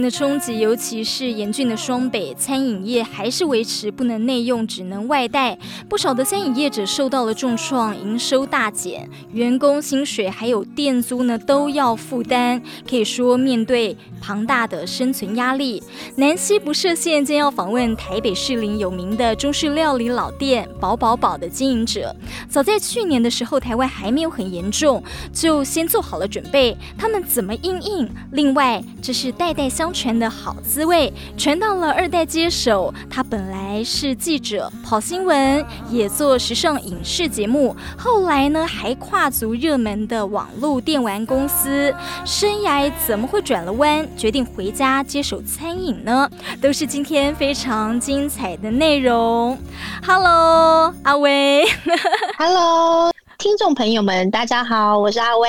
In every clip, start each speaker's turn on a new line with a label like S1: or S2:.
S1: 的冲击，尤其是严峻的双北，餐饮业还是维持不能内用，只能外带。不少的餐饮业者受到了重创，营收大减，员工薪水还有店租呢都要负担，可以说面对庞大的生存压力。南西不设限，将要访问台北士林有名的中式料理老店饱饱宝的经营者。早在去年的时候，台湾还没有很严重，就先做好了准备。他们怎么应应？另外，这是代代相传的好滋味，传到了二代接手。他本来是记者，跑新闻，也做时尚影视节目。后来呢，还跨足热门的网络电玩公司。生涯怎么会转了弯，决定回家接手餐饮呢？都是今天非常精彩的内容。Hello，阿威。
S2: Hello。听众朋友们，大家好，我是阿威。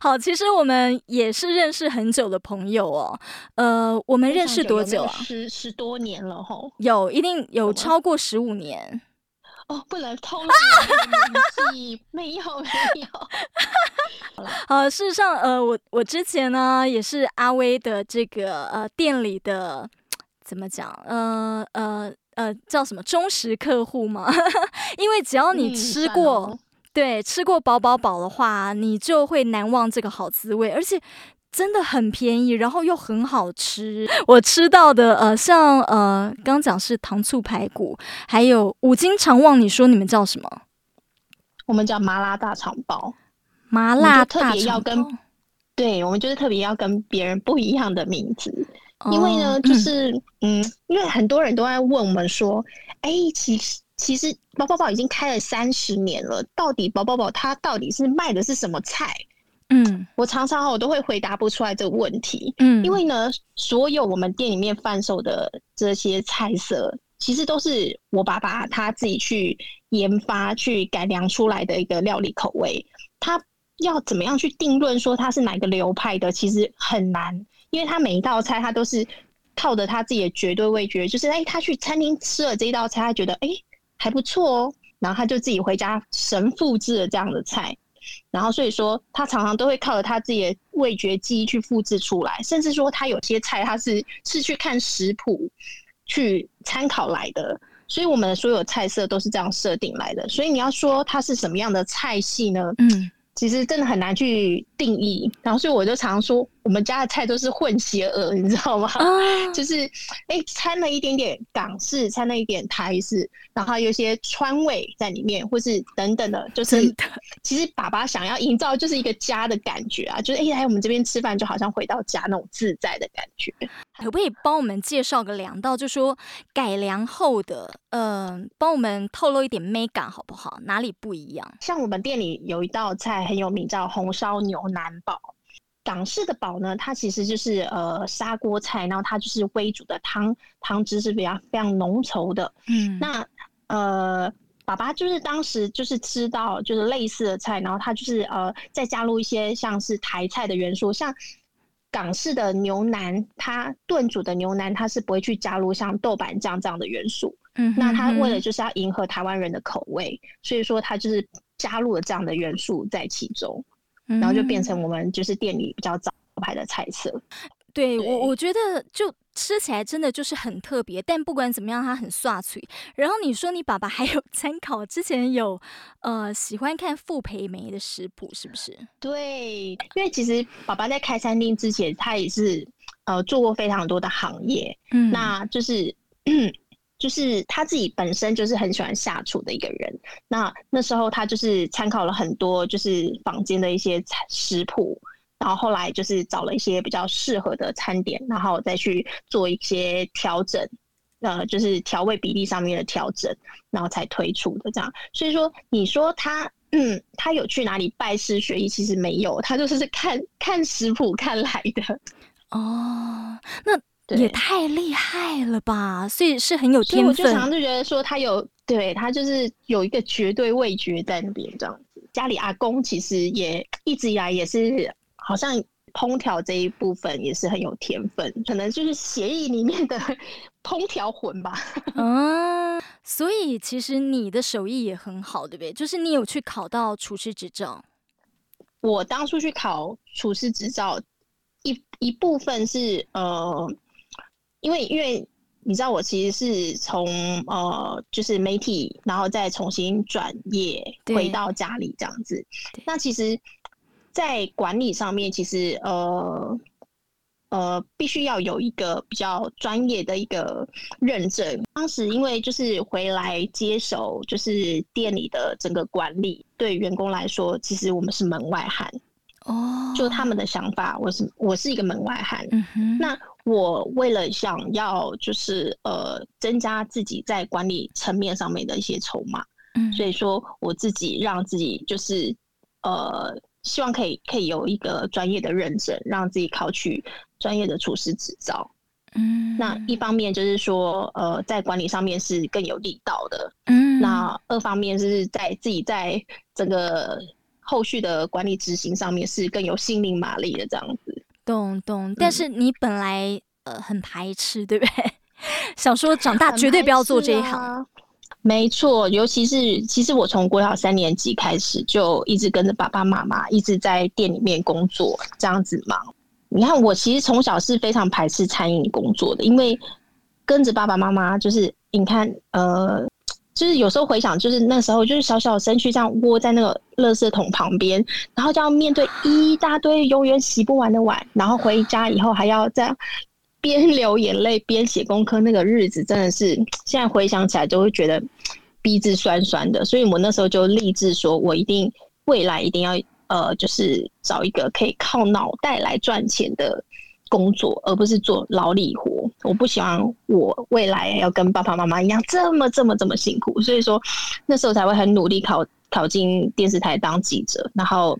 S1: 好，其实我们也是认识很久的朋友哦。呃，我们认识多久啊？
S2: 十十多年了吼。
S1: 有，一定有超过十五年。
S2: 哦，不能透露年纪，没有没有。
S1: 好了，好，事实上，呃，我我之前呢也是阿威的这个呃店里的怎么讲？呃呃呃，叫什么忠实客户吗？因为只要你吃过。嗯对，吃过饱饱饱的话，你就会难忘这个好滋味，而且真的很便宜，然后又很好吃。我吃到的，呃，像呃，刚讲是糖醋排骨，还有五金肠旺，你说你们叫什么？
S2: 我们叫麻辣大肠包。
S1: 麻辣大肠包，
S2: 特别要跟，对，我们就是特别要跟别人不一样的名字，哦、因为呢，就是嗯，嗯，因为很多人都在问我们说，哎，其实。其实宝宝宝已经开了三十年了，到底宝宝宝它到底是卖的是什么菜？嗯，我常常我都会回答不出来这个问题。嗯，因为呢，所有我们店里面贩售的这些菜色，其实都是我爸爸他自己去研发、去改良出来的一个料理口味。他要怎么样去定论说他是哪个流派的，其实很难，因为他每一道菜他都是靠着他自己的绝对味觉，就是哎，他去餐厅吃了这一道菜，他觉得哎。还不错哦，然后他就自己回家神复制了这样的菜，然后所以说他常常都会靠着他自己的味觉记忆去复制出来，甚至说他有些菜他是是去看食谱去参考来的，所以我们的所有菜色都是这样设定来的。所以你要说它是什么样的菜系呢？嗯，其实真的很难去定义。然后所以我就常说。我们家的菜都是混血儿，你知道吗？啊、就是哎，掺了一点点港式，掺了一点台式，然后有一些川味在里面，或是等等的，就是其实爸爸想要营造就是一个家的感觉啊，就是哎来我们这边吃饭就好像回到家那种自在的感觉。
S1: 可不可以帮我们介绍个两道，就说改良后的，嗯、呃，帮我们透露一点美感好不好？哪里不一样？
S2: 像我们店里有一道菜很有名，叫红烧牛腩煲。港式的煲呢，它其实就是呃砂锅菜，然后它就是微煮的汤，汤汁是比较非常浓稠的。嗯，那呃，爸爸就是当时就是吃到就是类似的菜，然后他就是呃再加入一些像是台菜的元素，像港式的牛腩，它炖煮的牛腩它是不会去加入像豆瓣酱这样的元素。嗯哼哼，那他为了就是要迎合台湾人的口味，所以说他就是加入了这样的元素在其中。然后就变成我们就是店里比较招牌的菜色。
S1: 对，对我，我觉得就吃起来真的就是很特别。但不管怎么样，它很刷脆。然后你说你爸爸还有 参考之前有呃喜欢看傅培梅的食谱，是不是？
S2: 对，因为其实爸爸在开餐厅之前，他也是呃做过非常多的行业。嗯，那就是。就是他自己本身就是很喜欢下厨的一个人，那那时候他就是参考了很多就是坊间的一些食谱，然后后来就是找了一些比较适合的餐点，然后再去做一些调整，呃，就是调味比例上面的调整，然后才推出的这样。所以说，你说他嗯，他有去哪里拜师学艺？其实没有，他就是看看食谱看来的。
S1: 哦，那。也太厉害了吧！所以是很有天分。
S2: 我就常常就觉得说他有，对他就是有一个绝对味觉在那边这样子。家里阿公其实也一直以来也是，好像烹调这一部分也是很有天分，可能就是协议里面的 烹调魂吧。
S1: 嗯，所以其实你的手艺也很好，对不对？就是你有去考到厨师执照。
S2: 我当初去考厨师执照。一一部分是呃，因为因为你知道我其实是从呃就是媒体，然后再重新转业回到家里这样子。那其实，在管理上面，其实呃。呃，必须要有一个比较专业的一个认证。当时因为就是回来接手，就是店里的整个管理，对员工来说，其实我们是门外汉。哦，就他们的想法，我是我是一个门外汉。嗯哼。那我为了想要就是呃增加自己在管理层面上面的一些筹码，嗯，所以说我自己让自己就是呃希望可以可以有一个专业的认证，让自己考取。专业的厨师执照，嗯，那一方面就是说，呃，在管理上面是更有力道的，嗯，那二方面是在自己在整个后续的管理执行上面是更有心灵马力的这样子。
S1: 懂懂，但是你本来呃很排斥，对不对？想说长大绝对不要做这一行。啊、
S2: 没错，尤其是其实我从国小三年级开始就一直跟着爸爸妈妈一直在店里面工作，这样子忙。你看，我其实从小是非常排斥餐饮工作的，因为跟着爸爸妈妈，就是你看，呃，就是有时候回想，就是那时候就是小小的身躯这样窝在那个垃圾桶旁边，然后就要面对一大堆永远洗不完的碗，然后回家以后还要这样边流眼泪边写功课，那个日子真的是现在回想起来就会觉得鼻子酸酸的。所以我那时候就立志说，我一定未来一定要。呃，就是找一个可以靠脑袋来赚钱的工作，而不是做劳力活。我不希望我未来要跟爸爸妈妈一样这么这么这么辛苦，所以说那时候才会很努力考考进电视台当记者，然后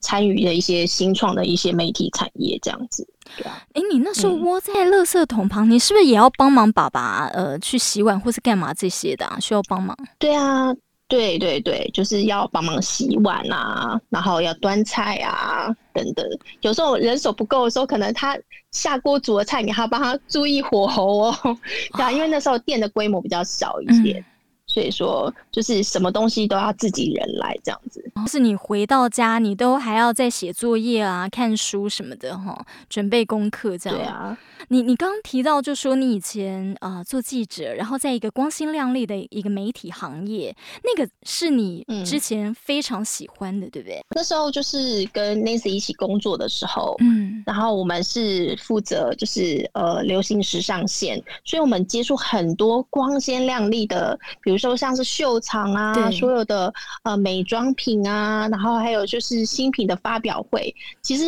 S2: 参与了一些新创的一些媒体产业这样子。对啊，哎、欸，你那时候窝在垃圾桶旁，嗯、你是不是也要帮忙爸爸呃去洗碗或是干嘛这些的啊？需要帮忙？对啊。对对对，就是要帮忙洗碗啊，然后要端菜啊，等等。有时候人手不够的时候，可能他下锅煮的菜，你还要帮他注意火候哦。对啊，因为那时候店的规模比较小一些。嗯所以说，就是什么东西都要自己人来这样子。
S1: 是你回到家，你都还要再写作业啊、看书什么的哈，准备功课这样。
S2: 对啊，
S1: 你你刚刚提到，就说你以前啊、呃、做记者，然后在一个光鲜亮丽的一个媒体行业，那个是你之前非常喜欢的，嗯、对不对？
S2: 那时候就是跟 Nancy 一起工作的时候，嗯，然后我们是负责就是呃流行时尚线，所以我们接触很多光鲜亮丽的，比如。说像是秀场啊，所有的呃美妆品啊，然后还有就是新品的发表会，其实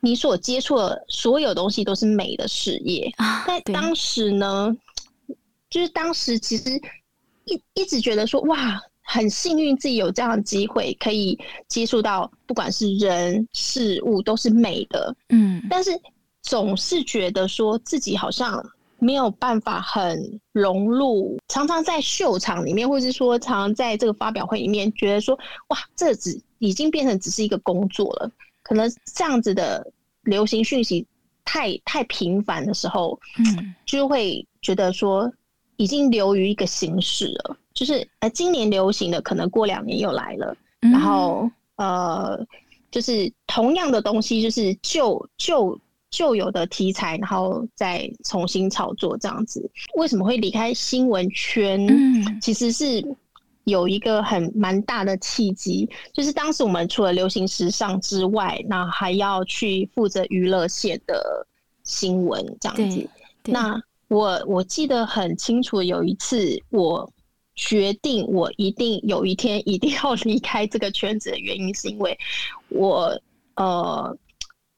S2: 你所接触的所有东西都是美的事业。啊、在当时呢，就是当时其实一一直觉得说哇，很幸运自己有这样的机会可以接触到，不管是人事物都是美的。嗯，但是总是觉得说自己好像。没有办法很融入，常常在秀场里面，或者是说常常在这个发表会里面，觉得说哇，这只已经变成只是一个工作了。可能这样子的流行讯息太太频繁的时候，嗯，就会觉得说已经流于一个形式了。就是呃，今年流行的，可能过两年又来了，然后呃，就是同样的东西，就是旧旧。旧有的题材，然后再重新炒作这样子。为什么会离开新闻圈？嗯，其实是有一个很蛮大的契机，就是当时我们除了流行时尚之外，那还要去负责娱乐线的新闻这样子。那我我记得很清楚，有一次我决定我一定有一天一定要 离开这个圈子的原因，是因为我呃。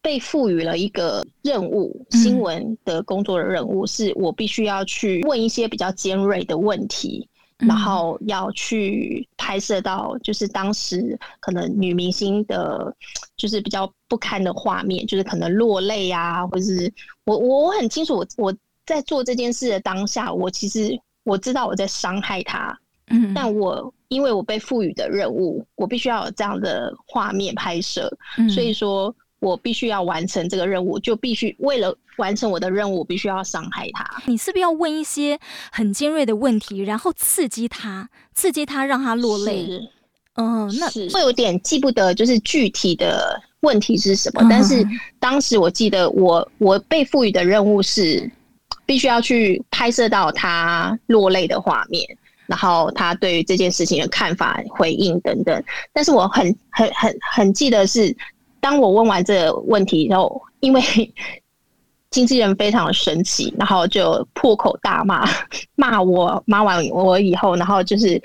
S2: 被赋予了一个任务，新闻的工作的任务，是我必须要去问一些比较尖锐的问题，然后要去拍摄到就是当时可能女明星的，就是比较不堪的画面，就是可能落泪啊，或者是我我我很清楚，我我在做这件事的当下，我其实我知道我在伤害她，嗯，但我因为我被赋予的任务，我必须要有这样的画面拍摄，所以说。我必须要完成这个任务，就必须为了完成我的任务，我必须要伤害他。
S1: 你是不是要问一些很尖锐的问题，然后刺激他，刺激他，让他落泪？嗯，那
S2: 是会有点记不得，就是具体的问题是什么。但是当时我记得我我被赋予的任务是必须要去拍摄到他落泪的画面，然后他对于这件事情的看法、回应等等。但是我很很很很记得是，当我问完这个问题以后，因为 经纪人非常的生气，然后就破口大骂，骂我骂完我以后，然后就是，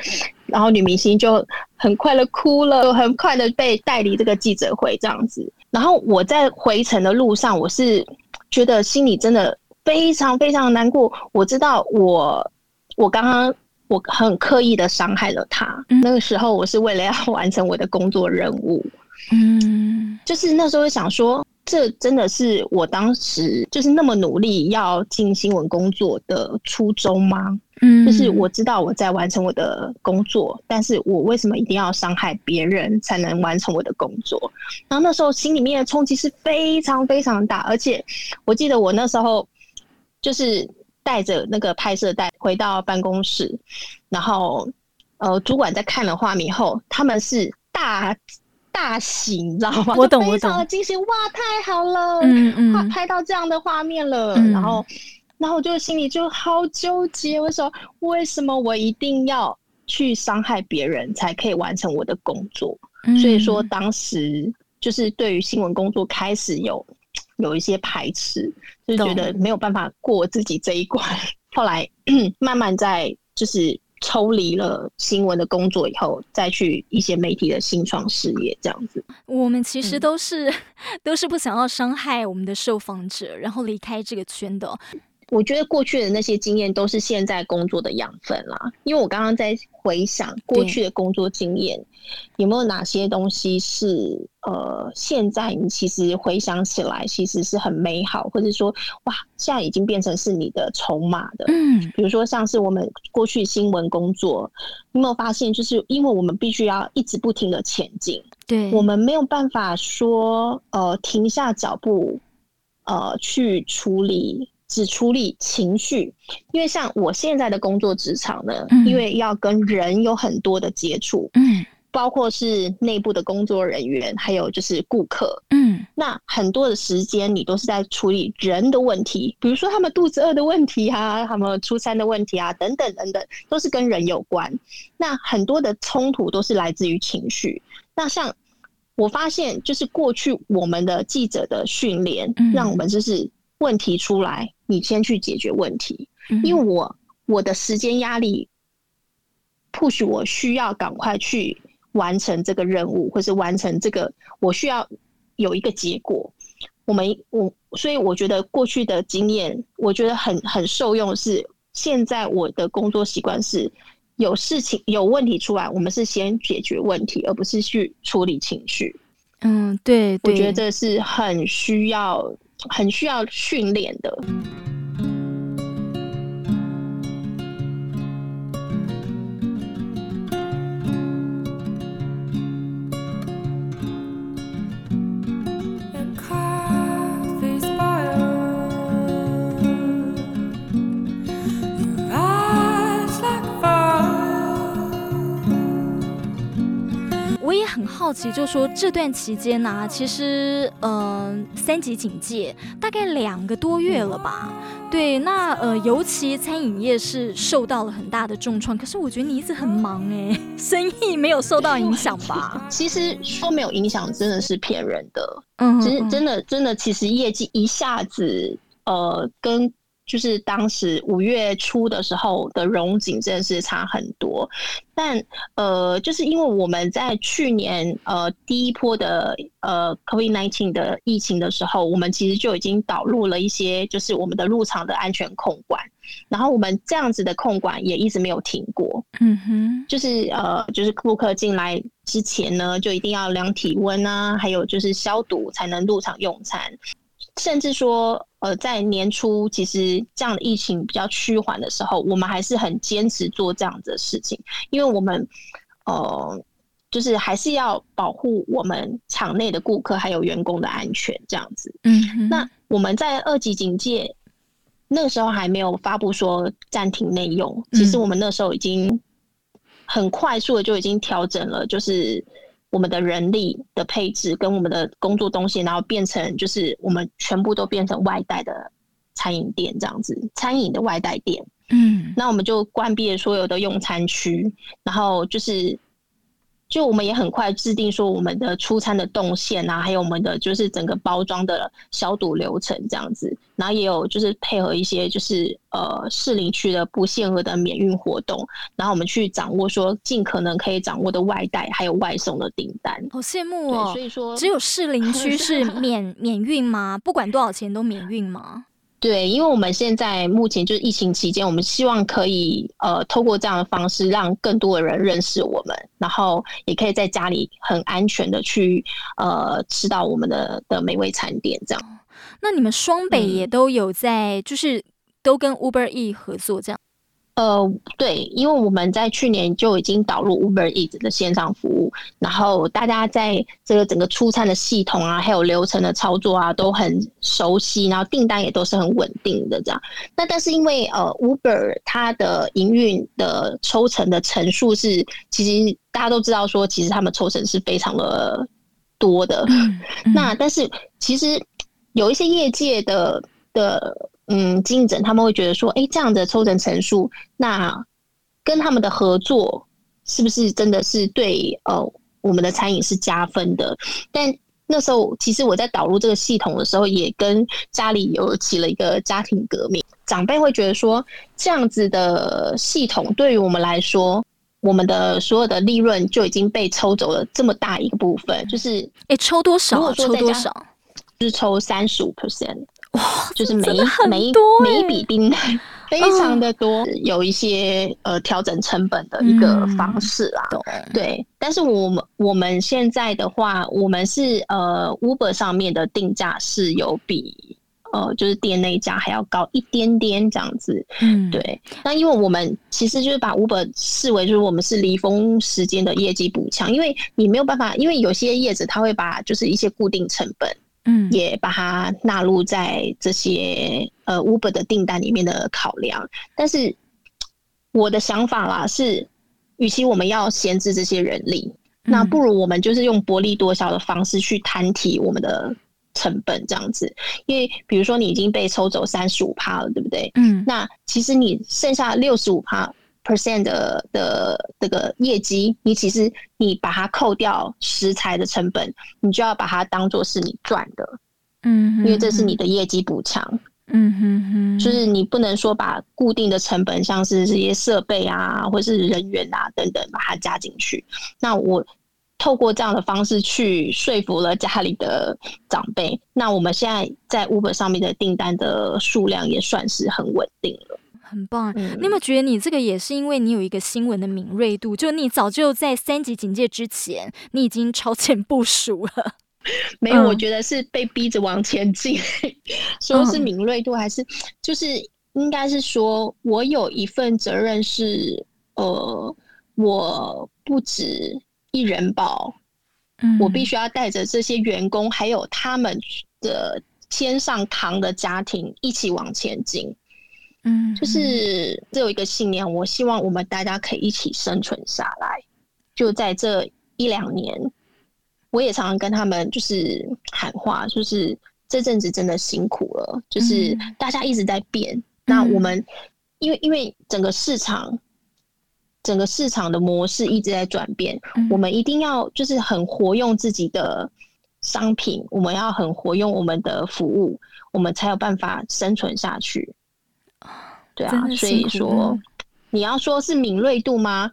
S2: 然后女明星就很快的哭了，就很快的被带离这个记者会这样子。然后我在回程的路上，我是觉得心里真的非常非常难过。我知道我我刚刚我很刻意的伤害了他，那个时候我是为了要完成我的工作任务，嗯，就是那时候想说。这真的是我当时就是那么努力要进新闻工作的初衷吗？嗯，就是我知道我在完成我的工作，但是我为什么一定要伤害别人才能完成我的工作？然后那时候心里面的冲击是非常非常大，而且我记得我那时候就是带着那个拍摄带回到办公室，然后呃，主管在看了画面后，他们是大。大喜，你知道吗？
S1: 我懂，我懂。非
S2: 常的惊喜，哇，太好了，嗯嗯，拍到这样的画面了，嗯、然后，然后我就心里就好纠结，我说为什么我一定要去伤害别人才可以完成我的工作？嗯、所以说，当时就是对于新闻工作开始有有一些排斥，就觉得没有办法过自己这一关。后来 慢慢在就是。抽离了新闻的工作以后，再去一些媒体的新创事业，这样子。
S1: 我们其实都是、嗯、都是不想要伤害我们的受访者，然后离开这个圈的。
S2: 我觉得过去的那些经验都是现在工作的养分啦。因为我刚刚在回想过去的工作经验，有没有哪些东西是呃，现在你其实回想起来其实是很美好，或者说哇，现在已经变成是你的筹码的。嗯，比如说像是我们过去新闻工作，你有没有发现，就是因为我们必须要一直不停的前进，对，我们没有办法说呃停下脚步呃去处理。只处理情绪，因为像我现在的工作职场呢，嗯、因为要跟人有很多的接触，嗯，包括是内部的工作人员，还有就是顾客，嗯，那很多的时间你都是在处理人的问题，比如说他们肚子饿的问题啊，他们出餐的问题啊，等等等等，都是跟人有关。那很多的冲突都是来自于情绪。那像我发现，就是过去我们的记者的训练，嗯、让我们就是问题出来。你先去解决问题，因为我我的时间压力，push 我需要赶快去完成这个任务，或是完成这个，我需要有一个结果。我们我所以我觉得过去的经验，我觉得很很受用。是现在我的工作习惯是，有事情有问题出来，我们是先解决问题，而不是去处理情绪。
S1: 嗯，对，对，
S2: 我觉得这是很需要。很需要训练的。
S1: 很好奇，就说这段期间呢、啊，其实嗯、呃，三级警戒大概两个多月了吧？对，那呃，尤其餐饮业是受到了很大的重创。可是我觉得你一直很忙哎，生意没有受到影响吧？
S2: 其实说没有影响，真的是骗人的。嗯，其实真的真的，其实业绩一下子呃跟。就是当时五月初的时候的荣景真的是差很多，但呃，就是因为我们在去年呃第一波的呃 COVID nineteen 的疫情的时候，我们其实就已经导入了一些就是我们的入场的安全控管，然后我们这样子的控管也一直没有停过。嗯哼，就是呃，就是顾客进来之前呢，就一定要量体温啊，还有就是消毒才能入场用餐。甚至说，呃，在年初，其实这样的疫情比较趋缓的时候，我们还是很坚持做这样子的事情，因为我们，呃，就是还是要保护我们场内的顾客还有员工的安全，这样子。嗯哼，那我们在二级警戒那个时候还没有发布说暂停内用，其实我们那时候已经很快速的就已经调整了，就是。我们的人力的配置跟我们的工作东西，然后变成就是我们全部都变成外带的餐饮店这样子，餐饮的外带店。嗯，那我们就关闭了所有的用餐区，然后就是。就我们也很快制定说我们的出餐的动线啊，还有我们的就是整个包装的消毒流程这样子，然后也有就是配合一些就是呃市林区的不限额的免运活动，然后我们去掌握说尽可能可以掌握的外带还有外送的订单。
S1: 好羡慕哦！所以说只有市林区是免 免运吗？不管多少钱都免运吗？
S2: 对，因为我们现在目前就是疫情期间，我们希望可以呃透过这样的方式，让更多的人认识我们，然后也可以在家里很安全的去呃吃到我们的的美味餐点这样。
S1: 那你们双北也都有在，嗯、就是都跟 Uber E 合作这样。
S2: 呃，对，因为我们在去年就已经导入 Uber Eats 的线上服务，然后大家在这个整个出餐的系统啊，还有流程的操作啊，都很熟悉，然后订单也都是很稳定的这样。那但是因为呃 Uber 它的营运的抽成的成数是，其实大家都知道说，其实他们抽成是非常的多的。嗯嗯、那但是其实有一些业界的的。嗯，经营者他们会觉得说，哎、欸，这样的抽成成数，那跟他们的合作是不是真的是对呃我们的餐饮是加分的？但那时候其实我在导入这个系统的时候，也跟家里有起了一个家庭革命。长辈会觉得说，这样子的系统对于我们来说，我们的所有的利润就已经被抽走了这么大一个部分，就是
S1: 哎、欸，抽多少？抽多少？
S2: 就是抽三十五 percent。
S1: 哇，
S2: 就是每一每一每一笔订单 非常的多，有一些呃调整成本的一个方式啦。嗯、对，但是我们我们现在的话，我们是呃 Uber 上面的定价是有比呃就是店内价还要高一点点这样子。嗯，对。那因为我们其实就是把 Uber 视为就是我们是离峰时间的业绩补强，因为你没有办法，因为有些业者他会把就是一些固定成本。嗯，也把它纳入在这些呃 Uber 的订单里面的考量。但是我的想法啦是，与其我们要闲置这些人力，嗯、那不如我们就是用薄利多销的方式去摊提我们的成本，这样子。因为比如说你已经被抽走三十五趴了，对不对？嗯，那其实你剩下六十五趴。Percent 的的这个业绩，你其实你把它扣掉食材的成本，你就要把它当做是你赚的，嗯哼哼，因为这是你的业绩补偿，嗯哼哼，就是你不能说把固定的成本，像是这些设备啊，或是人员啊等等，把它加进去。那我透过这样的方式去说服了家里的长辈，那我们现在在 Uber 上面的订单的数量也算是很稳定了。
S1: 很棒，嗯、你有没有觉得你这个也是因为你有一个新闻的敏锐度？就你早就在三级警戒之前，你已经超前部署了。
S2: 没有，嗯、我觉得是被逼着往前进。说是敏锐度，还是就是应该是说我有一份责任是，呃，我不止一人保，嗯、我必须要带着这些员工，还有他们的肩上扛的家庭一起往前进。嗯，就是只有一个信念，我希望我们大家可以一起生存下来。就在这一两年，我也常常跟他们就是喊话，就是这阵子真的辛苦了，就是大家一直在变。嗯、那我们因为因为整个市场，整个市场的模式一直在转变，嗯、我们一定要就是很活用自己的商品，我们要很活用我们的服务，我们才有办法生存下去。对啊，所以说你要说是敏锐度吗？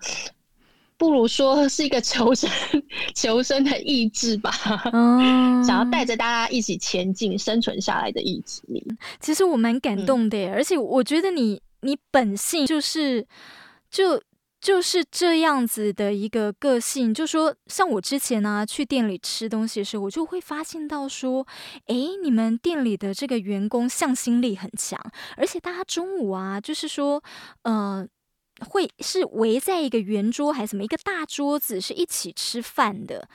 S2: 不如说是一个求生、求生的意志吧。嗯，想要带着大家一起前进、生存下来的意志力。
S1: 其实我蛮感动的，嗯、而且我觉得你你本性就是就。就是这样子的一个个性，就说像我之前呢、啊、去店里吃东西的时候，我就会发现到说，哎，你们店里的这个员工向心力很强，而且大家中午啊，就是说，呃，会是围在一个圆桌还是什么一个大桌子，是一起吃饭的，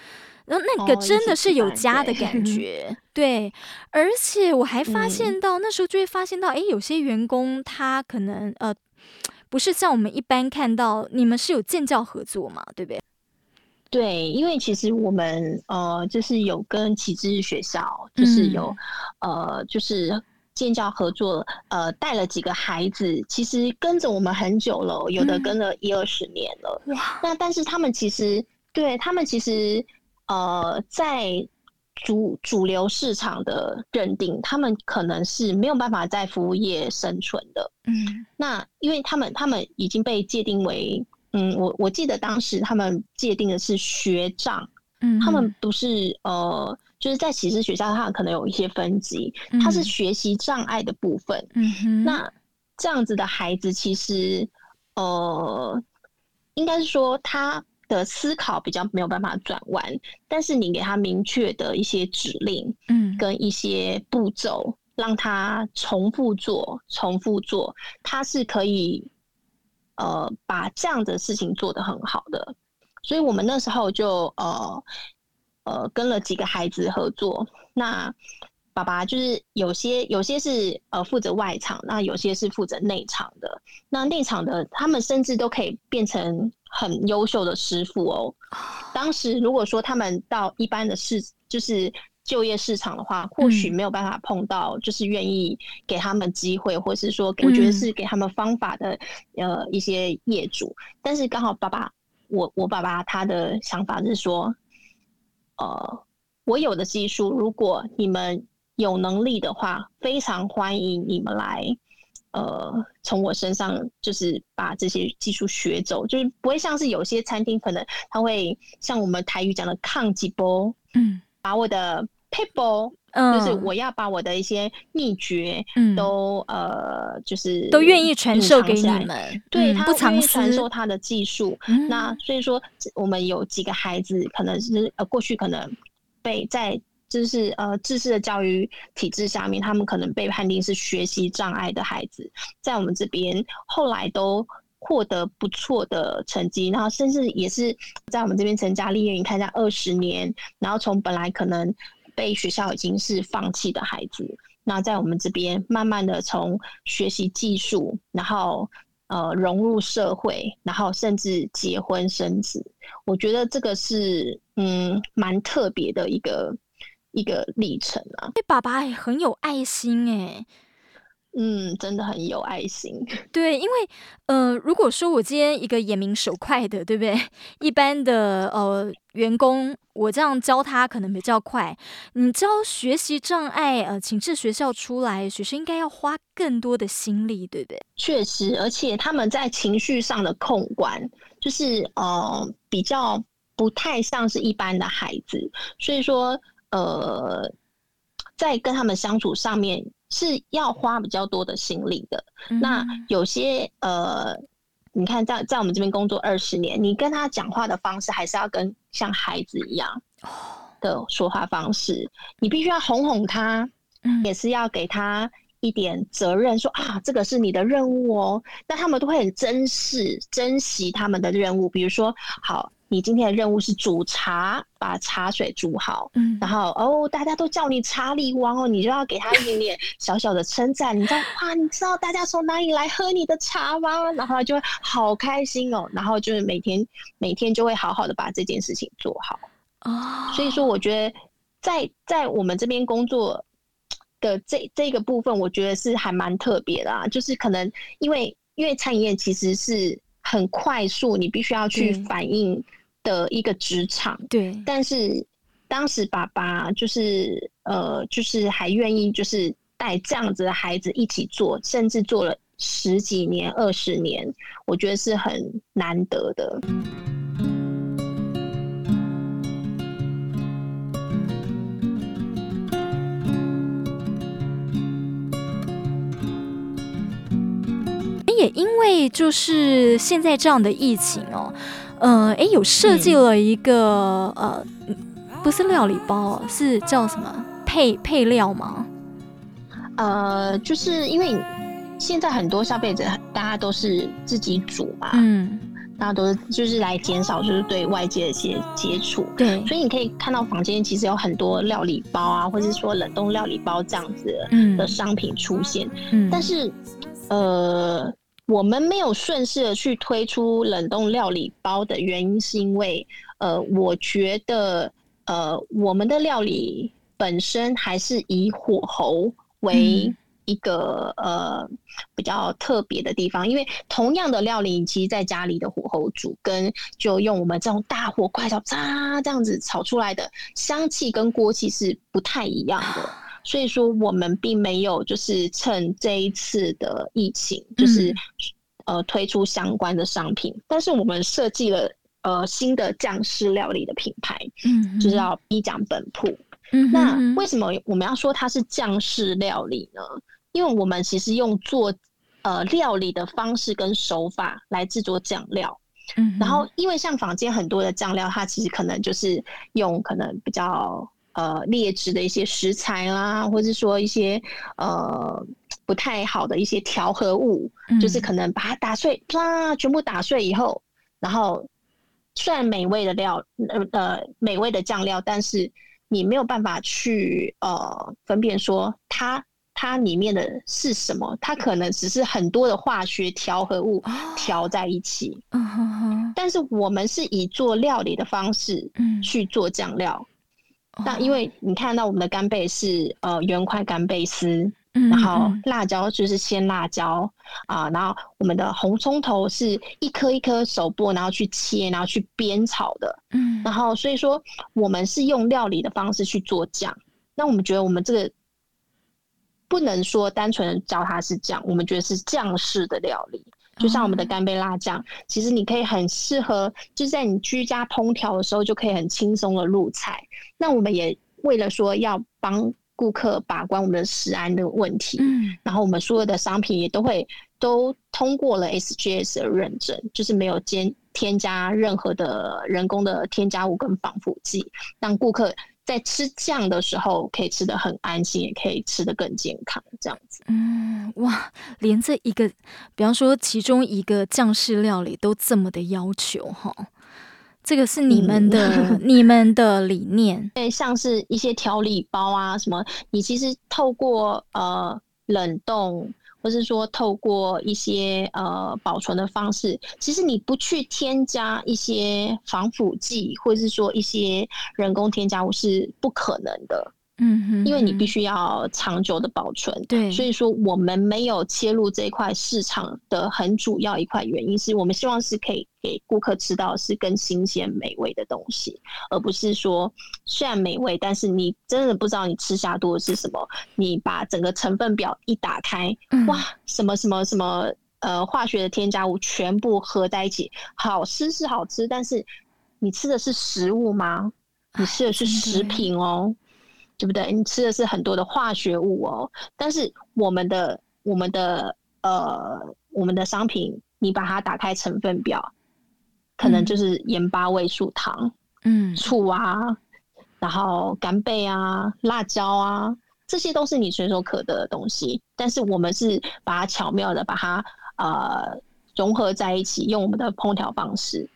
S1: 然后那个真的是有家的感觉，哦、对，而且我还发现到、嗯、那时候就会发现到，哎，有些员工他可能呃。不是像我们一般看到，你们是有建教合作嘛，对不对？
S2: 对，因为其实我们呃，就是有跟启智学校，就是有、嗯、呃，就是建教合作，呃，带了几个孩子，其实跟着我们很久了，有的跟了一二十年了。哇、嗯！那但是他们其实，对他们其实呃，在主主流市场的认定，他们可能是没有办法在服务业生存的。嗯，那因为他们他们已经被界定为。嗯，我我记得当时他们界定的是学障，嗯，他们不是呃，就是在启智学校，他们可能有一些分级，他是学习障碍的部分，嗯哼，那这样子的孩子其实呃，应该是说他的思考比较没有办法转弯，但是你给他明确的一些指令，嗯，跟一些步骤，让他重复做，重复做，他是可以。呃，把这样的事情做得很好的，所以我们那时候就呃呃跟了几个孩子合作。那爸爸就是有些有些是呃负责外场，那有些是负责内场的。那内场的他们甚至都可以变成很优秀的师傅哦。当时如果说他们到一般的市，就是。就业市场的话，或许没有办法碰到，就是愿意给他们机会，嗯、或是说，我觉得是给他们方法的，呃，一些业主。但是刚好爸爸，我我爸爸他的想法是说，呃，我有的技术，如果你们有能力的话，非常欢迎你们来，呃，从我身上就是把这些技术学走，就是不会像是有些餐厅可能他会像我们台语讲的抗几波，嗯，把我的。people，嗯。就是我要把我的一些秘诀嗯。都、嗯、呃，就是
S1: 都愿意传授给你们，
S2: 对、嗯、他愿意
S1: 传
S2: 授他的技术。嗯、那所以说，我们有几个孩子，可能是呃过去可能被在就是呃知识的教育体制下面，他们可能被判定是学习障碍的孩子，在我们这边后来都获得不错的成绩，然后甚至也是在我们这边成家立业，你看一下二十年，然后从本来可能。被学校已经是放弃的孩子，那在我们这边慢慢的从学习技术，然后呃融入社会，然后甚至结婚生子，我觉得这个是嗯蛮特别的一个一个历程啊。
S1: 哎，爸爸也很有爱心哎。
S2: 嗯，真的很有爱心。
S1: 对，因为呃，如果说我今天一个眼明手快的，对不对？一般的呃员工，我这样教他可能比较快。你教学习障碍呃，启智学校出来，学生应该要花更多的心力，对不对？
S2: 确实，而且他们在情绪上的控管，就是呃比较不太像是一般的孩子，所以说呃，在跟他们相处上面。是要花比较多的心力的。嗯、那有些呃，你看在在我们这边工作二十年，你跟他讲话的方式还是要跟像孩子一样的说话方式。你必须要哄哄他，嗯、也是要给他一点责任，说啊，这个是你的任务哦。那他们都会很珍视、珍惜他们的任务。比如说，好。你今天的任务是煮茶，把茶水煮好。嗯，然后哦，大家都叫你茶力王哦，你就要给他一点点小小的称赞。你知道哇？你知道大家从哪里来喝你的茶吗？然后就会好开心哦。然后就是每天每天就会好好的把这件事情做好。哦，所以说我觉得在在我们这边工作的这这个部分，我觉得是还蛮特别的啊。就是可能因为因为餐饮业其实是。很快速，你必须要去反应的一个职场。对，但是当时爸爸就是呃，就是还愿意就是带这样子的孩子一起做，甚至做了十几年、二十年，我觉得是很难得的。
S1: 也因为就是现在这样的疫情哦，呃，哎，有设计了一个、嗯、呃，不是料理包，是叫什么？配配料吗？
S2: 呃，就是因为现在很多消费者大家都是自己煮嘛，嗯，大家都是就是来减少就是对外界的一些接触，对，所以你可以看到房间其实有很多料理包啊，或者是说冷冻料理包这样子的商品出现，嗯，但是呃。我们没有顺势的去推出冷冻料理包的原因，是因为呃，我觉得呃，我们的料理本身还是以火候为一个、嗯、呃比较特别的地方，因为同样的料理，其实在家里的火候煮，跟就用我们这种大火快炒，炸这样子炒出来的香气跟锅气是不太一样的。所以说，我们并没有就是趁这一次的疫情，就是、嗯、呃推出相关的商品，但是我们设计了呃新的酱式料理的品牌，嗯，就是要 B 讲本铺。嗯，那为什么我们要说它是酱式料理呢？因为我们其实用做呃料理的方式跟手法来制作酱料，嗯，然后因为像坊间很多的酱料，它其实可能就是用可能比较。呃，劣质的一些食材啦，或者说一些呃不太好的一些调和物，嗯，就是可能把它打碎，啪，全部打碎以后，然后虽然美味的料，呃呃美味的酱料，但是你没有办法去呃分辨说它它里面的是什么，它可能只是很多的化学调和物调在一起。哦，但是我们是以做料理的方式去做酱料。那因为你看到我们的干贝是呃圆块干贝丝，嗯，然后辣椒就是鲜辣椒啊，然后我们的红葱头是一颗一颗手剥，然后去切，然后去煸炒的，嗯，然后所以说我们是用料理的方式去做酱。那我们觉得我们这个不能说单纯教它是酱，我们觉得是酱式的料理。就像我们的干贝辣酱，其实你可以很适合，就是在你居家烹调的时候就可以很轻松的入菜。那我们也为了说要帮顾客把关我们的食安的问题，嗯，然后我们所有的商品也都会都通过了 SGS 的认证，就是没有添添加任何的人工的添加物跟防腐剂，让顾客。在吃酱的时候，可以吃得很安心，也可以吃得更健康，这样子。
S1: 嗯，哇，连这一个，比方说其中一个酱式料理都这么的要求哈，这个是你们的、嗯、你们的理念。
S2: 对，像是一些调理包啊什么，你其实透过呃冷冻。或是说，透过一些呃保存的方式，其实你不去添加一些防腐剂，或者是说一些人工添加物是不可能的。嗯哼，因为你必须要长久的保存，对，所以说我们没有切入这一块市场的很主要一块原因，是我们希望是可以给顾客吃到是更新鲜美味的东西，而不是说虽然美味，但是你真的不知道你吃下多的是什么。你把整个成分表一打开，嗯、哇，什么什么什么呃化学的添加物全部合在一起，好吃是好吃，但是你吃的是食物吗？你吃的是食品哦。对不对？你吃的是很多的化学物哦，但是我们的我们的呃我们的商品，你把它打开成分表，可能就是盐巴味素糖，嗯，醋啊，然后干贝啊、辣椒啊，这些都是你随手可得的东西。但是我们是把它巧妙的把它呃融合在一起，用我们的烹调方式，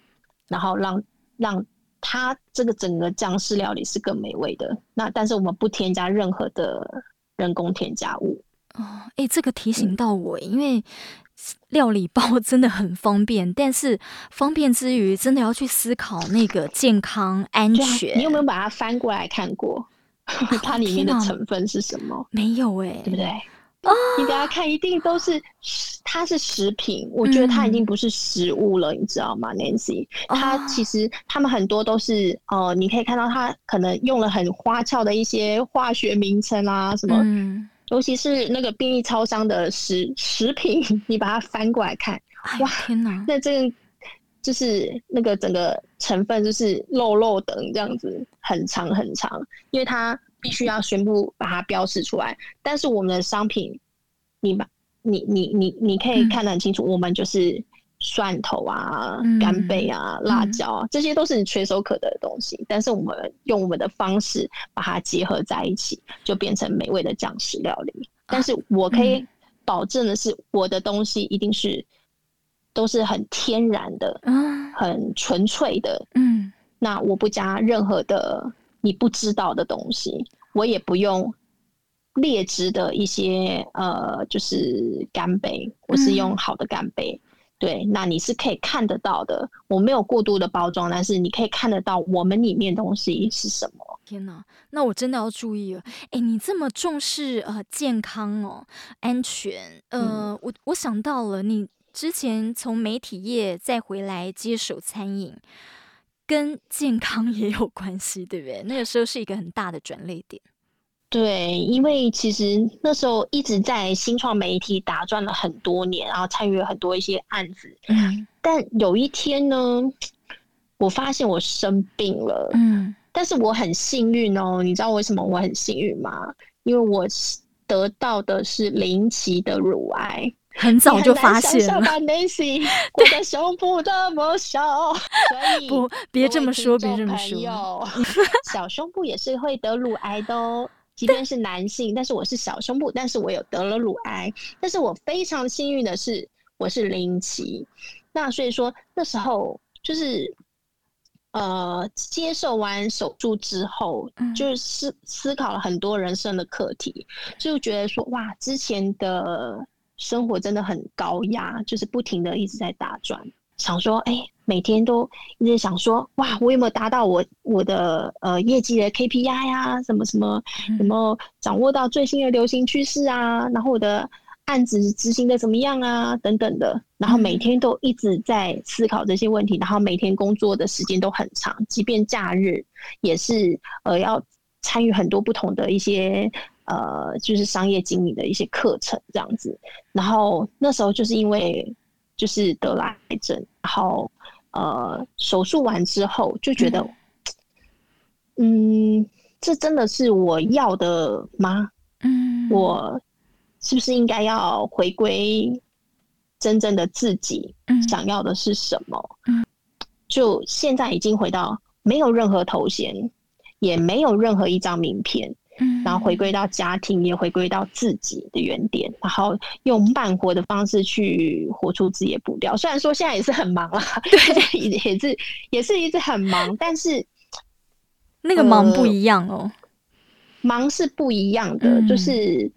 S2: 然后让让。它这个整个酱式料理是更美味的，那但是我们不添加任何的人工添加物。
S1: 哦，哎、欸，这个提醒到我，因为料理包 真的很方便，但是方便之余，真的要去思考那个健康安全。
S2: 你有没有把它翻过来看过？它里面的成分是什么？
S1: 没有哎、欸，
S2: 对不对？哦，你等下看，一定都是它是食品，我觉得它已经不是食物了，嗯、你知道吗，Nancy？它其实他们很多都是呃，你可以看到它可能用了很花俏的一些化学名称啊，什么，嗯、尤其是那个便利超商的食食品，你把它翻过来看，哇，天哪，那这个就是那个整个成分就是漏漏等这样子，很长很长，因为它。必须要宣布把它标示出来，但是我们的商品，你把，你你你你可以看得很清楚，嗯、我们就是蒜头啊、嗯、干贝啊、辣椒啊，嗯、这些都是你随手可得的东西，但是我们用我们的方式把它结合在一起，就变成美味的酱食料理。但是我可以保证的是，我的东西一定是都是很天然的，嗯，很纯粹的，嗯，那我不加任何的。你不知道的东西，我也不用劣质的一些呃，就是干杯，我是用好的干杯。嗯对，那你是可以看得到的，我没有过度的包装，但是你可以看得到我们里面东西是什么。
S1: 天哪，那我真的要注意了。哎，你这么重视呃健康哦，安全，呃，嗯、我我想到了，你之前从媒体业再回来接手餐饮，跟健康也有关系，对不对？那个时候是一个很大的转捩点。
S2: 对，因为其实那时候一直在新创媒体打转了很多年，然后参与了很多一些案子。嗯，但有一天呢，我发现我生病了。嗯，但是我很幸运哦，你知道为什么我很幸运吗？因为我得到的是零期的乳癌，
S1: 很早就发现了。
S2: 我的胸部那么小，所 以
S1: 不，别这么说，别这么说，
S2: 小胸部也是会得乳癌的哦。即便是男性，但是我是小胸部，但是我有得了乳癌，但是我非常幸运的是，我是零期。那所以说那时候就是，呃，接受完手术之后，就是思思考了很多人生的课题，就觉得说哇，之前的生活真的很高压，就是不停的一直在打转。想说，哎、欸，每天都一直想说，哇，我有没有达到我我的呃业绩的 KPI 呀、啊？什么什么什么，掌握到最新的流行趋势啊？然后我的案子执行的怎么样啊？等等的。然后每天都一直在思考这些问题，然后每天工作的时间都很长，即便假日也是呃要参与很多不同的一些呃就是商业经理的一些课程这样子。然后那时候就是因为。就是得了癌症，然后呃手术完之后就觉得，嗯，嗯，这真的是我要的吗？嗯，我是不是应该要回归真正的自己？想要的是什么？嗯，就现在已经回到没有任何头衔，也没有任何一张名片。然后回归到家庭，也回归到自己的原点，然后用慢活的方式去活出自己的步调。虽然说现在也是很忙啦，对，也是也是一直很忙，但是
S1: 那个忙不一样哦，呃、
S2: 忙是不一样的，嗯、就是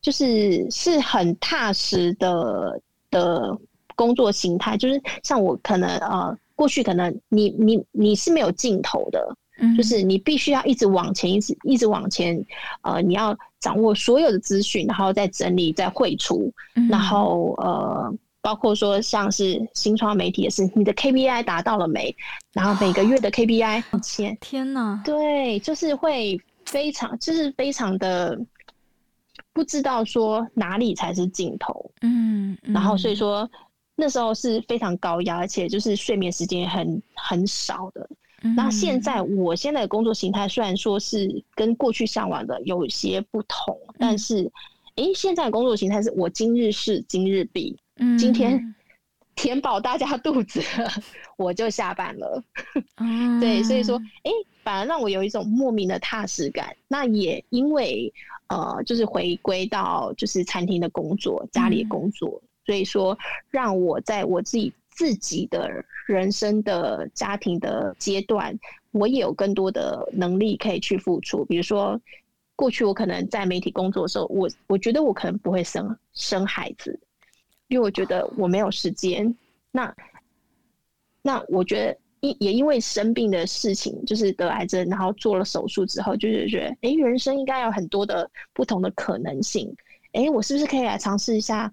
S2: 就是是很踏实的的工作形态。就是像我可能呃，过去可能你你你是没有尽头的。就是你必须要一直往前，一直一直往前，呃，你要掌握所有的资讯，然后再整理、再汇出，然后呃，包括说像是新创媒体也是，你的 KPI 达到了没？然后每个月的 KPI，
S1: 天天哪，
S2: 对，就是会非常，就是非常的不知道说哪里才是尽头，嗯，然后所以说那时候是非常高压，而且就是睡眠时间很很少的。那现在我现在的工作形态虽然说是跟过去向往的有些不同，嗯、但是，哎、欸，现在的工作形态是我今日事今日毕，嗯、今天填饱大家肚子了，我就下班了。嗯、对，所以说，哎、欸，反而让我有一种莫名的踏实感。那也因为呃，就是回归到就是餐厅的工作、家里的工作，嗯、所以说让我在我自己。自己的人生的家庭的阶段，我也有更多的能力可以去付出。比如说，过去我可能在媒体工作的时候，我我觉得我可能不会生生孩子，因为我觉得我没有时间。那那我觉得因也因为生病的事情，就是得癌症，然后做了手术之后，就是觉得，哎、人生应该有很多的不同的可能性。哎、我是不是可以来尝试一下？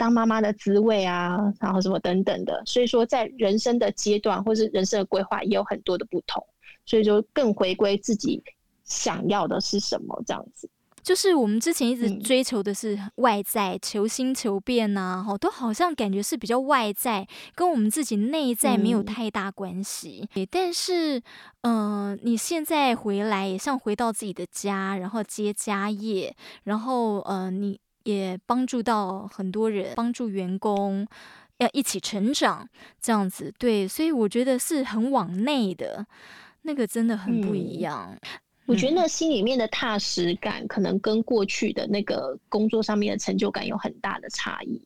S2: 当妈妈的滋味啊，然后什么等等的，所以说在人生的阶段或是人生的规划也有很多的不同，所以说更回归自己想要的是什么这样子。
S1: 就是我们之前一直追求的是外在，嗯、求新求变呐，哈，都好像感觉是比较外在，跟我们自己内在没有太大关系。嗯、但是，嗯、呃，你现在回来也像回到自己的家，然后接家业，然后，呃，你。也帮助到很多人，帮助员工要一起成长，这样子对，所以我觉得是很往内的，那个真的很不一样。
S2: 嗯，我觉得那心里面的踏实感，可能跟过去的那个工作上面的成就感有很大的差异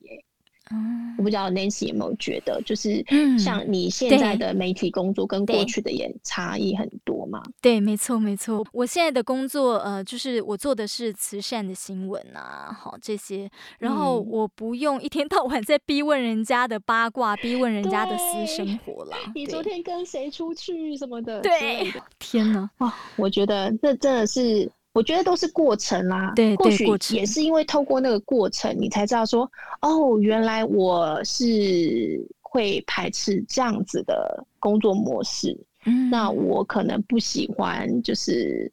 S2: 耶。我不知道 Nancy 有没有觉得，就是像你现在的媒体工作跟过去的也差异很多嘛？
S1: 对，没错，没错。我现在的工作，呃，就是我做的是慈善的新闻啊，好这些，然后我不用一天到晚在逼问人家的八卦，逼问人家的私生活了。
S2: 你昨天跟谁出去什么的？
S1: 对，天哪！
S2: 哇，我觉得这真的是。我觉得都是过程啦，
S1: 对，
S2: 或许也是因为透过那个过程，你才知道说，哦，原来我是会排斥这样子的工作模式。嗯，那我可能不喜欢，就是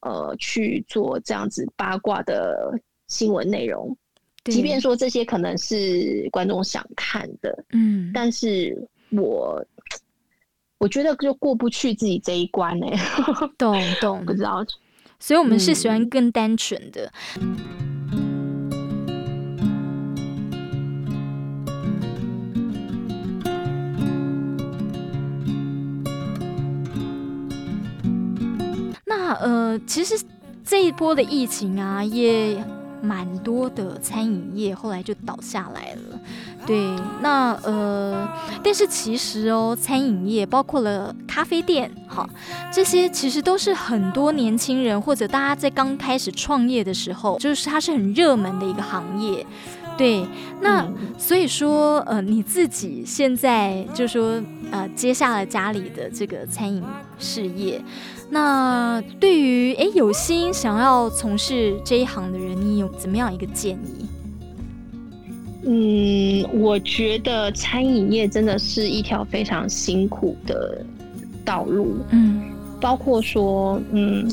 S2: 呃去做这样子八卦的新闻内容，即便说这些可能是观众想看的，嗯，但是我我觉得就过不去自己这一关呢、欸，
S1: 懂懂，
S2: 不知道。
S1: 所以，我们是喜欢更单纯的。嗯。那呃，其实这一波的疫情啊，也蛮多的餐饮业后来就倒下来了。对，那呃，但是其实哦，餐饮业包括了咖啡店，哈，这些其实都是很多年轻人或者大家在刚开始创业的时候，就是它是很热门的一个行业。对，那所以说，呃，你自己现在就说，呃，接下了家里的这个餐饮事业，那对于诶有心想要从事这一行的人，你有怎么样一个建议？
S2: 嗯，我觉得餐饮业真的是一条非常辛苦的道路。嗯，包括说，嗯，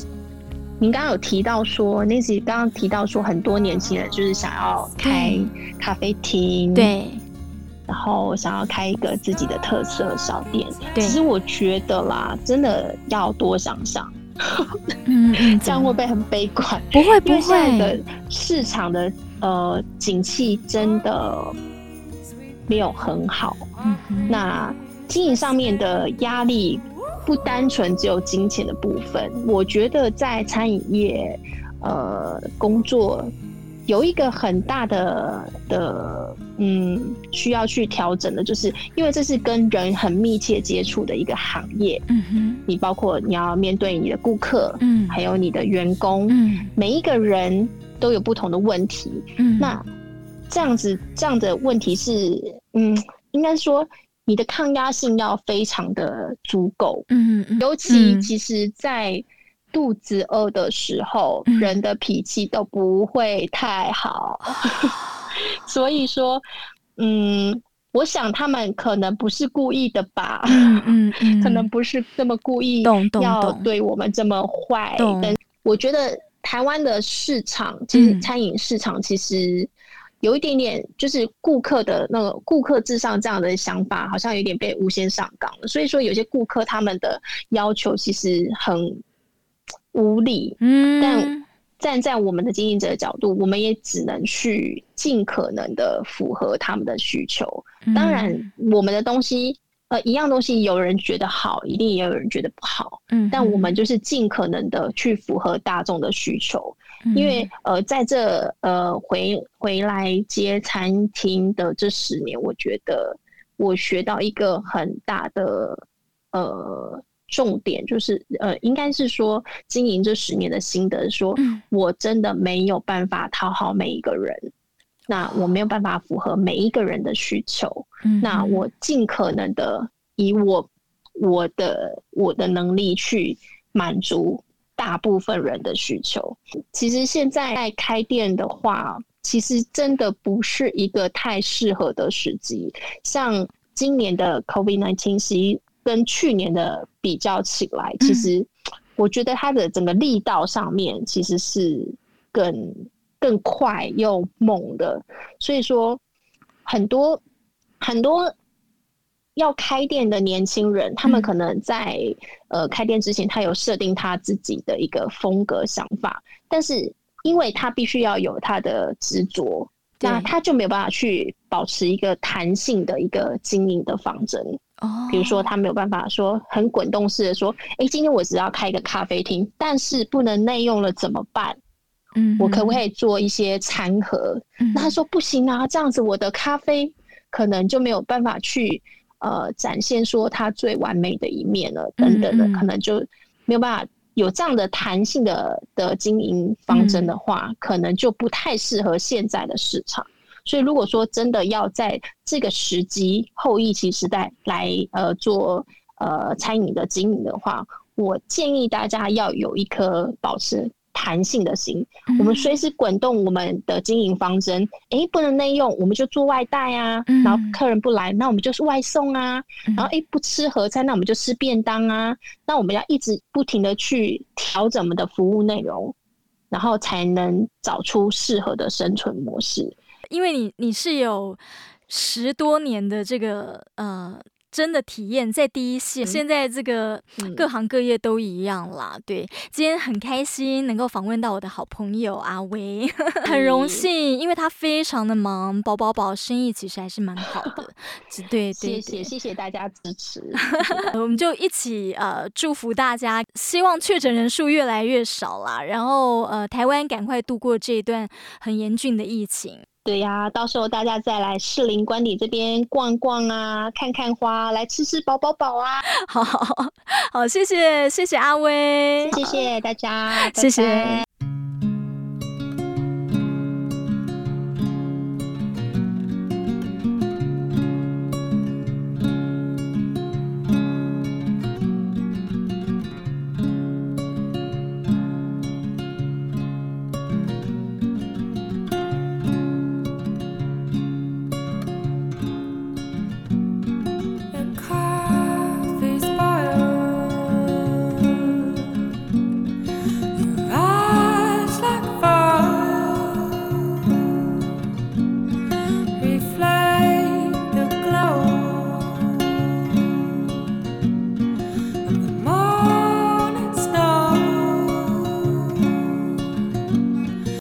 S2: 您刚刚有提到说，Nancy 刚刚提到说，很多年轻人就是想要开咖啡厅，
S1: 对，
S2: 然后想要开一个自己的特色小店。
S1: 对，
S2: 其实我觉得啦，真的要多想想。嗯，这样会不会很悲观？
S1: 不会，不
S2: 会。的市场的。呃，景气真的没有很好。嗯，那经营上面的压力不单纯只有金钱的部分。我觉得在餐饮业，呃，工作有一个很大的的，嗯，需要去调整的，就是因为这是跟人很密切接触的一个行业。嗯哼，你包括你要面对你的顾客，嗯，还有你的员工，嗯，每一个人。都有不同的问题，嗯，那这样子这样的问题是，嗯，应该说你的抗压性要非常的足够，嗯嗯，尤其其实，在肚子饿的时候，嗯，人的脾气都不会太好，嗯，所以说，嗯，我想他们可能不是故意的吧，嗯嗯，嗯，可能不是这么故意要对我们这么坏，但我觉得。台湾的市场，其实餐饮市场其实有一点点，就是顾客的那个顾客至上这样的想法，好像有点被无限上纲了。所以说，有些顾客他们的要求其实很无理。嗯，但站在我们的经营者的角度，我们也只能去尽可能的符合他们的需求。当然，我们的东西。呃，一样东西，有人觉得好，一定也有人觉得不好。嗯，但我们就是尽可能的去符合大众的需求，嗯、因为呃，在这呃回回来接餐厅的这十年，我觉得我学到一个很大的呃重点，就是呃，应该是说经营这十年的心得，说我真的没有办法讨好每一个人。那我没有办法符合每一个人的需求，嗯、那我尽可能的以我我的我的能力去满足大部分人的需求。其实现在在开店的话，其实真的不是一个太适合的时机。像今年的 COVID-19，其实跟去年的比较起来，其实我觉得它的整个力道上面其实是更。更快又猛的，所以说很多很多要开店的年轻人，他们可能在呃开店之前，他有设定他自己的一个风格想法，但是因为他必须要有他的执着，那他就没有办法去保持一个弹性的一个经营的方针。哦，比如说他没有办法说很滚动式的说，哎，今天我只要开一个咖啡厅，但是不能内用了怎么办？嗯，我可不可以做一些餐盒？嗯，那他说不行啊，这样子我的咖啡可能就没有办法去呃展现说它最完美的一面了，等等的，可能就没有办法有这样的弹性的的经营方针的话，可能就不太适合现在的市场。所以，如果说真的要在这个时机后疫情时代来呃做呃餐饮的经营的话，我建议大家要有一颗保持弹性的心。嗯、我们随时滚动我们的经营方针。哎、欸，不能内用，我们就做外带啊。嗯、然后客人不来，那我们就是外送啊。嗯、然后哎、欸，不吃合菜，那我们就吃便当啊。那我们要一直不停的去调整我们的服务内容，然后才能找出适合的生存模式。
S1: 因为你你是有十多年的这个呃。真的体验在第一线，现在这个各行各业都一样啦。嗯、对，今天很开心能够访问到我的好朋友阿威，很荣幸，因为他非常的忙，宝宝宝生意其实还是蛮好的。对，对，对，
S2: 谢谢谢谢大家支持，
S1: 我们就一起呃祝福大家，希望确诊人数越来越少啦，然后呃台湾赶快度过这一段很严峻的疫情。
S2: 对呀，到时候大家再来士林官邸这边逛逛啊，看看花，来吃吃饱饱饱啊！
S1: 好好好，谢谢谢谢阿威，
S2: 谢谢大家，
S1: 谢谢。